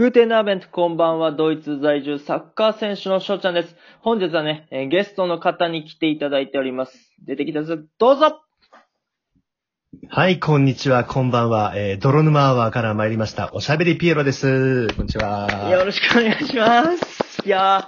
グーテンナーベント、こんばんは。ドイツ在住サッカー選手の翔ちゃんです。本日はね、えーゲストの方に来ていただいております。出てきたぞ。どうぞはい、こんにちは、こんばんは。えー、泥沼アワーから参りました。おしゃべりピエロです。こんにちは。よろしくお願いします。いやー、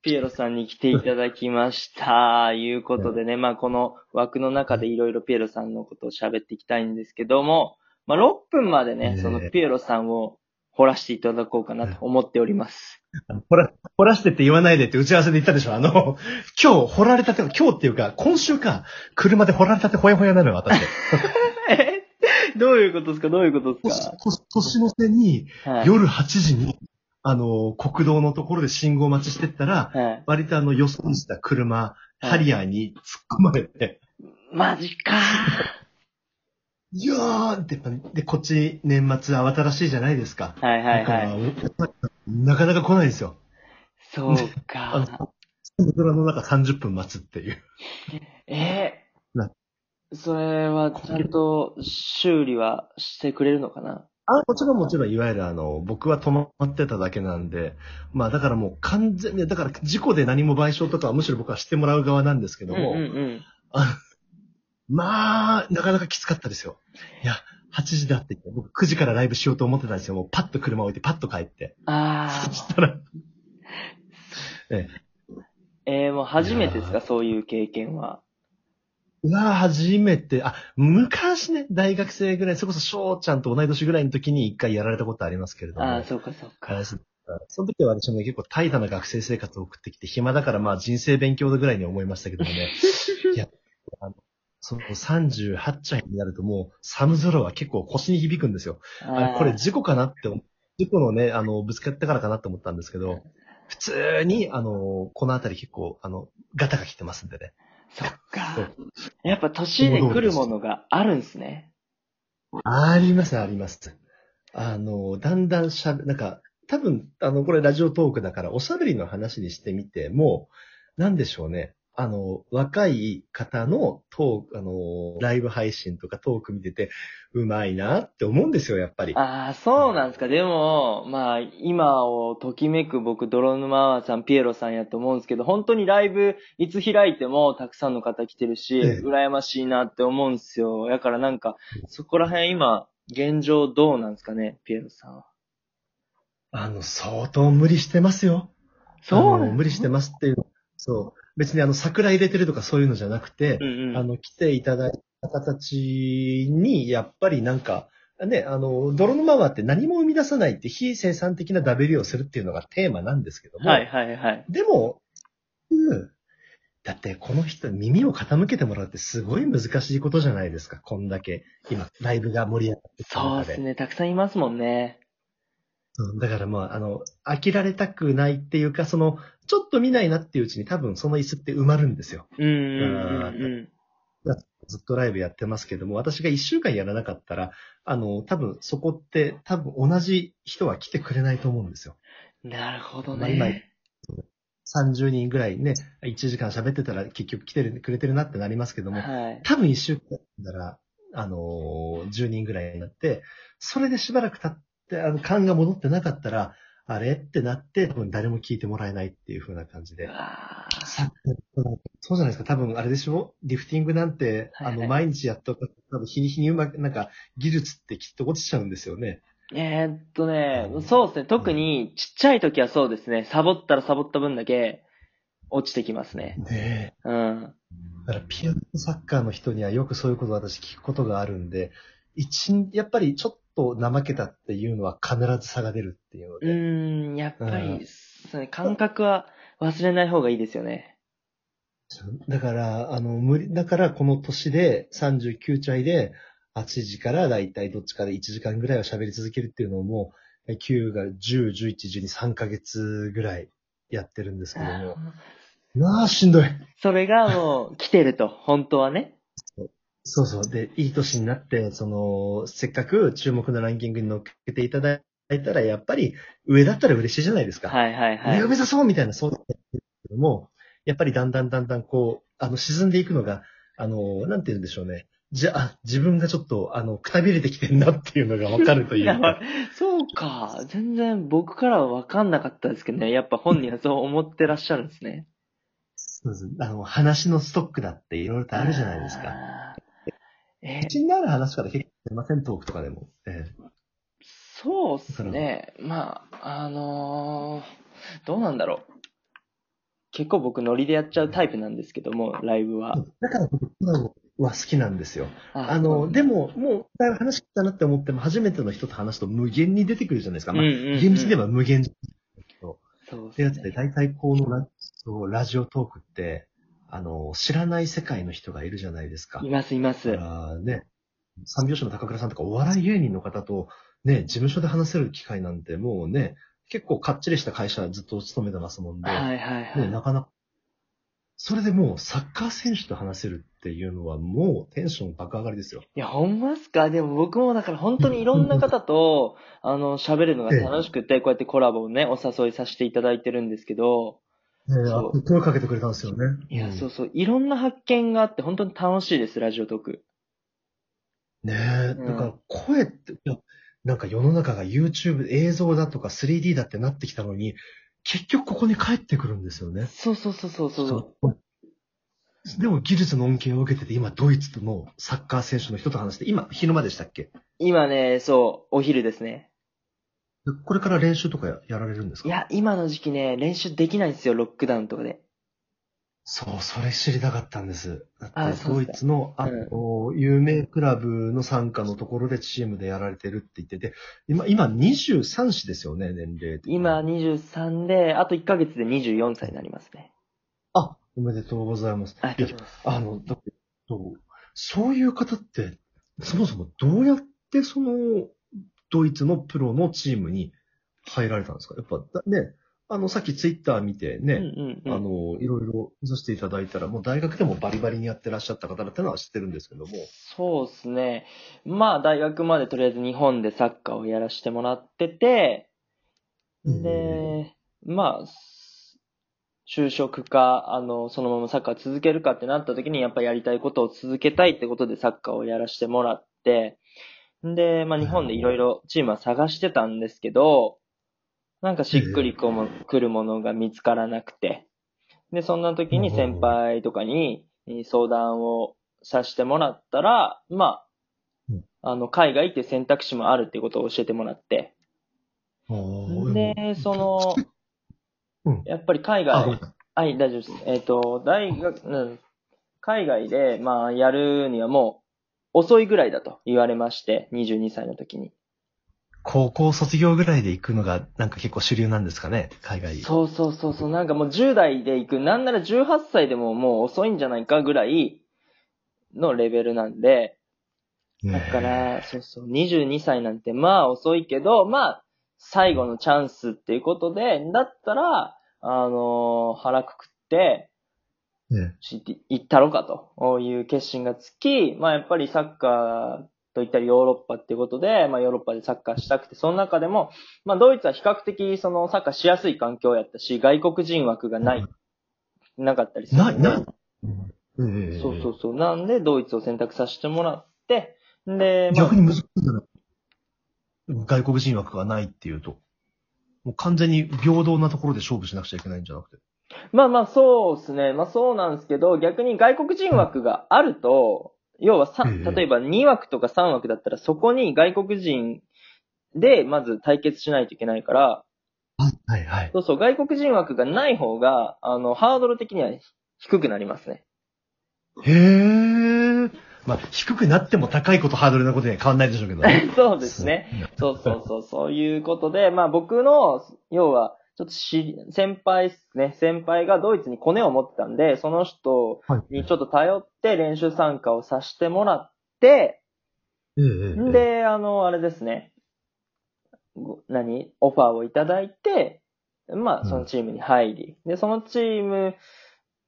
ピエロさんに来ていただきました。いうことでね、まあこの枠の中でいろいろピエロさんのことを喋っていきたいんですけども、まあ6分までね、そのピエロさんを掘らせていただこうかなと思っております。あのほら、掘らしてって言わないでって打ち合わせで言ったでしょ？あの、今日掘られたて、今日っていうか、今週か、車で掘られたてほやほやなのよ、私。え？どういうことですか？どういうことですか？年年の瀬に、はい。夜8時に、あの、国道のところで信号待ちしてったら、はい。割とあの、予想した車、いハリアーに突っ込まれて、マジかいやーって、で、こっち年末慌ただしいじゃないですか。はいはいはい。だからなかなか来ないんですよ。そうあか。の、空の中30分待つっていう。えなそれはちゃんと修理はしてくれるのかな？あ、もちろんもちろん、いわゆるあの、僕は止まってただけなんで、まあだからもう完全に、だから事故で何も賠償とかはむしろ僕はしてもらう側なんですけども、うんうんうん。あまあ、なかなかきつかったですよ。いや、8時だって言って、僕9時からライブしようと思ってたんですよ。もうパッと車置いてパッと帰って。あそしたら、えあ。えー、もう初めてですいかそういう経験は。うわ初めて、あ、昔ね、大学生ぐらい、それこそ翔ちゃんと同い年ぐらいの時に一回やられたことありますけれども。ああ、そうかそうか。はいそその時は私もね、結構怠惰な学生生活を送ってきて、暇だからまあ人生勉強だぐらいには思いましたけどもね。いや、その38歳になるともう寒空は結構腰に響くんですよ。あれこれ事故かなって事故のね、あの、ぶつかったからかなって思ったんですけど、普通に、あの、このあたり結構、あの、ガタが来てますんでね。そっそかう。やっぱ年で来るものがあるんすね。あります、あります。あの、だんだんしゃべ、なんか、多分、あの、これラジオトークだから、おしゃべりの話にしてみても、なんでしょうね。あの、若い方のトーク、あの、ライブ配信とかトーク見てて、うまいなって思うんですよ、やっぱり。ああ、そうなんですか。でも、まあ、今をときめく僕、泥沼さん、ピエロさんやと思うんですけど、本当にライブ、いつ開いてもたくさんの方来てるし、ええ羨ましいなって思うんですよ。だからなんか、そこら辺今、現状どうなんですかね、ピエロさんは。あの、相当無理してますよ。そう無理してますっていう。そう。別にあの、桜入れてるとかそういうのじゃなくて、うんうん。あの、来ていただいた方たちに、やっぱりなんか、ね、あの、泥沼はって何も生み出さないって非生産的な W をするっていうのがテーマなんですけども、はいはいはい。でも、うんだってこの人耳を傾けてもらうってすごい難しいことじゃないですか、こんだけ。今、ライブが盛り上がって。そうですね。たくさんいますもんね。うんだからまあ、あの、飽きられたくないっていうか、その、ちょっと見ないなっていううちに多分その椅子って埋まるんですよ。うんうんうんずっとライブやってますけども、私が一週間やらなかったら、あの、多分そこって多分同じ人は来てくれないと思うんですよ。うん。なるほどまあ今ね。30人ぐらいね、1時間喋ってたら結局来てくれてるなってなりますけども、はい。多分一週間やったら、あのー10人ぐらいになって、それでしばらく経って、あの、勘が戻ってなかったら、あれ？ってなって、多分誰も聞いてもらえないっていう風な感じで。さそうじゃないですか。多分あれでしょ？リフティングなんて、はいはいあの、毎日やっと、多分日に日にうまく、なんか、技術ってきっと落ちちゃうんですよね。えーっとねう、んそうですね。特にちっちゃい時はそうですね。サボったらサボった分だけ落ちてきますね。ねえ。うん。だからピアノサッカーの人にはよくそういうことを私聞くことがあるんで、一日、やっぱりちょっと怠けたっていうのは必ず差が出るっていうのうで。ーん、やっぱうんり、そうね感覚は忘れない方がいいですよね。だから、あの、無理、だからこの年で39歳で8時からだいたいどっちかで1時間ぐらいは喋り続けるっていうのをもう、9が10、11、12、3ヶ月ぐらいやってるんですけども。なあ、しんどい。それがもう来てると、本当はね。そうそう。で、いい年になって、その、せっかく注目のランキングに乗っけていただいたら、やっぱり上だったら嬉しいじゃないですか。はいはいはい上を。目指そうみたいな、そうやってるけども、やっぱりだんだんだんだんこう、あの、沈んでいくのが、あの、なんて言うんでしょうね。じゃあ、自分がちょっと、あの、くたびれてきてんなっていうのがわかるというか。そうか。全然僕からは分かんなかったですけどね。やっぱ本人はそう思ってらっしゃるんですね。そうですあの、話のストックだっていろいろとあるじゃないですか。えー口になる話から結構出ません、トークとかでも。ええそうっすね。まあ、あのーどうなんだろう。結構僕ノリでやっちゃうタイプなんですけども、ライブは。だから僕、は好きなんですよ。ああの、でも、もう、だいぶ話聞いたなって思っても、初めての人と話すと無限に出てくるじゃないですか。まあ、うんうんうん厳密に言えば無限。そうっすで、やつで、ね。大体このラジオトークって、あの、知らない世界の人がいるじゃないですか。います、いますだ。からね、三拍子の高倉さんとかお笑い芸人の方と、ね、事務所で話せる機会なんてもうね、結構かっちりした会社ずっと勤めてますもんで、はいはいはね、い。なかなか、それでもうサッカー選手と話せるっていうのはもうテンション爆上がりですよ。いや、ほんまっすか？でも僕もだから本当にいろんな方と、あの、喋るのが楽しくて、こうやってコラボをね、お誘いさせていただいてるんですけど、ねそう声かけてくれたんですよね。いや、うんそうそう、いろんな発見があって、本当に楽しいです、ラジオトーク。ねえ、うんだから声って、いや、なんか世の中が YouTube 映像だとか 3D だってなってきたのに、結局ここに帰ってくるんですよね。そうそうそうそうそう。そうでも技術の恩恵を受けてて、今ドイツのサッカー選手の人と話して、今昼間でしたっけ？今ね、そう、お昼ですね。これから練習とかややられるんですか？いや、今の時期ね、練習できないんですよ、ロックダウンとかで。そう、それ知りたかったんです。だって、ドイツの、あうんの、有名クラブの参加のところでチームでやられてるって言ってて、今、今23歳ですよね、年齢今23で、あと1ヶ月で24歳になりますね。あ、おめでとうございます。ありがとうございます。あの、だって、そういう方って、そもそもどうやってその、ドイツのプロのチームに入られたんですか？やっぱ、だね、あの、さっきツイッター見てね、うんうんうん。あの、いろいろ見させていただいたら、もう大学でもバリバリにやってらっしゃった方だってのは知ってるんですけども。そうですね。まあ、大学までとりあえず日本でサッカーをやらせてもらってて、で、まあ、就職か、あの、そのままサッカー続けるかってなった時に、やっぱやりたいことを続けたいってことでサッカーをやらせてもらって、で、まあ日本でいろいろチームは探してたんですけど、なんかしっくりこも来るものが見つからなくて、で、そんな時に先輩とかにえー相談をさせてもらったら、まうん。あ、あの、海外って選択肢もあるっていうことを教えてもらって、で、その、うん。やっぱり海外。はい、大丈夫です。えっ、と、大学、うん、海外で、まあ、やるにはもう、遅いぐらいだと言われまして、22歳の時に。高校卒業ぐらいで行くのが、なんか結構主流なんですかね、海外。そうそうそうそう、なんかもう10代で行く、なんなら18歳でももう遅いんじゃないかぐらいのレベルなんで、だから、そうそう、22歳なんてまあ遅いけど、まあ、最後のチャンスっていうことで、だったら、あのー腹くくって、ねし行ったろかという決心がつき、まあやっぱりサッカーといったりヨーロッパっていうことで、まあヨーロッパでサッカーしたくて、その中でも、まあドイツは比較的そのサッカーしやすい環境やったし、外国人枠がない、なかったりする。ない、ない。ええそうそうそう。なんでドイツを選択させてもらって、で、まあ逆に難しいんじゃない外国人枠がないっていうと。もう完全に平等なところで勝負しなくちゃいけないんじゃなくて。まあまあそうですね。まあそうなんですけど、逆に外国人枠があると、要はさ、ええ例えば2枠とか3枠だったらそこに外国人でまず対決しないといけないから、はいはい。そうそう、外国人枠がない方が、あの、ハードル的には低くなりますね。へえ。まあ、低くなっても高いことハードルなことには変わんないでしょうけどね。そうですね。そうそうそう、そういうことで、まあ僕の、要は、ちょっと知り、先輩ですね。先輩がドイツにコネを持ってたんで、その人はい。にちょっと頼って練習参加をさせてもらって、ええええ、で、あの、あれですね。ご何？オファーをいただいて、まあ、うんそのチームに入り、で、そのチーム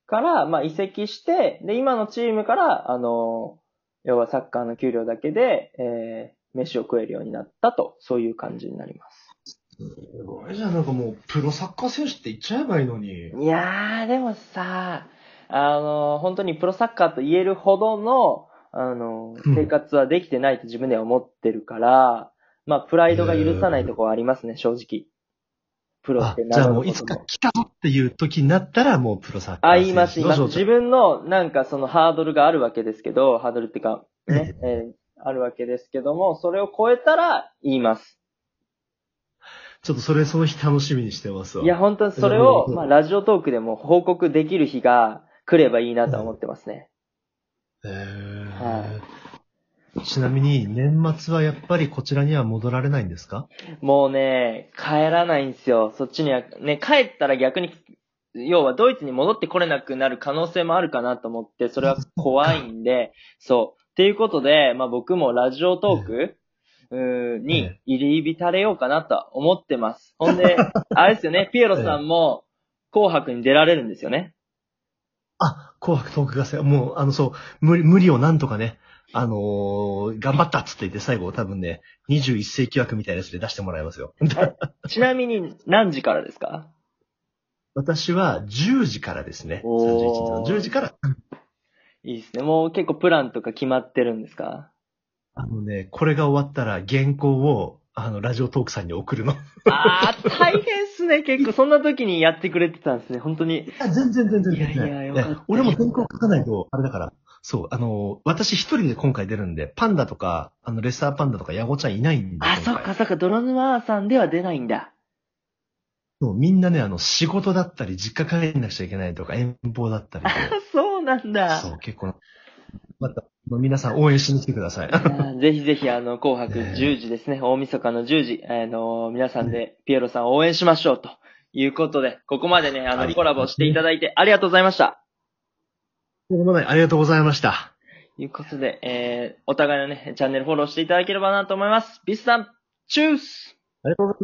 から、まあ、移籍して、で、今のチームから、あの、要はサッカーの給料だけで、えー、飯を食えるようになったと、そういう感じになります。すごいじゃん、なんかもう、プロサッカー選手って言っちゃえばいいのに。いやー、でもさ、あの、本当にプロサッカーと言えるほどの、あの、うん生活はできてないと自分では思ってるから、まあ、プライドが許さないところはありますね、正直。プロっあて、なじゃあもういつか来たぞっていう時になったらもうプロサッカーあ、選手言います、言います。自分の、なんかそのハードルがあるわけですけど、ハードルっていうか、ね、えーあるわけですけども、それを超えたら言います。ちょっとそれその日楽しみにしてますわ。いや、本当にそれを、まあ、ラジオトークでも報告できる日が来ればいいなとは思ってますね。へーはちなみに、年末はやっぱりこちらには戻られないんですか？もうね、帰らないんですよ。そっちには、ね、帰ったら逆に、要はドイツに戻ってこれなくなる可能性もあるかなと思って、それは怖いんで、そう。っていうことで、まあ僕もラジオトーク、に入り浸れようかなとは思ってます。ほんで、あれですよね、ピエロさんも紅白に出られるんですよね。あ、紅白トーク合戦。もう、あの、そう、無理、無理をなんとかね、あのー頑張ったっつって言って最後多分ね、21世紀枠みたいなやつで出してもらいますよ。ちなみに何時からですか？私は10時からですね。おー31日の10時から。いいですね。もう結構プランとか決まってるんですか？あのね、これが終わったら原稿を、あの、ラジオトークさんに送るの。いああ、大変っすね、結構。そんな時にやってくれてたんですね、本当に。や、全然全然全然。いやいやよかったね俺も原稿書かないと、あれだから。そう、あの、私一人で今回出るんで、パンダとか、あの、レッサーパンダとかヤゴちゃんいないんで。あ、そっかそっか、泥沼さんでは出ないんだ。そうみんなね、あの、仕事だったり、実家帰んなくちゃいけないとか、遠方だったりあ、そうなんで。だ。そう、結構な。また、皆さん応援しに来てください。ぜひぜひ、あの、紅白ねえ10時ですね、大晦日の10時、あの、皆さんでピエロさんを応援しましょうということで、ここまでね、あの、はいコラボしていただいてありがとうございました。ということでありがとうございました。ということで、えー、お互いのね、チャンネルフォローしていただければなと思います。ビスさん、チュースありがとうございます。